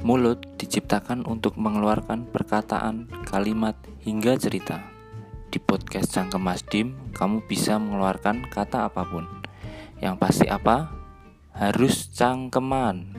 Mulut diciptakan untuk mengeluarkan perkataan, kalimat, hingga cerita. Di podcast Cangkem Dim, kamu bisa mengeluarkan kata apa pun. Yang pasti apa? Harus cangkeman.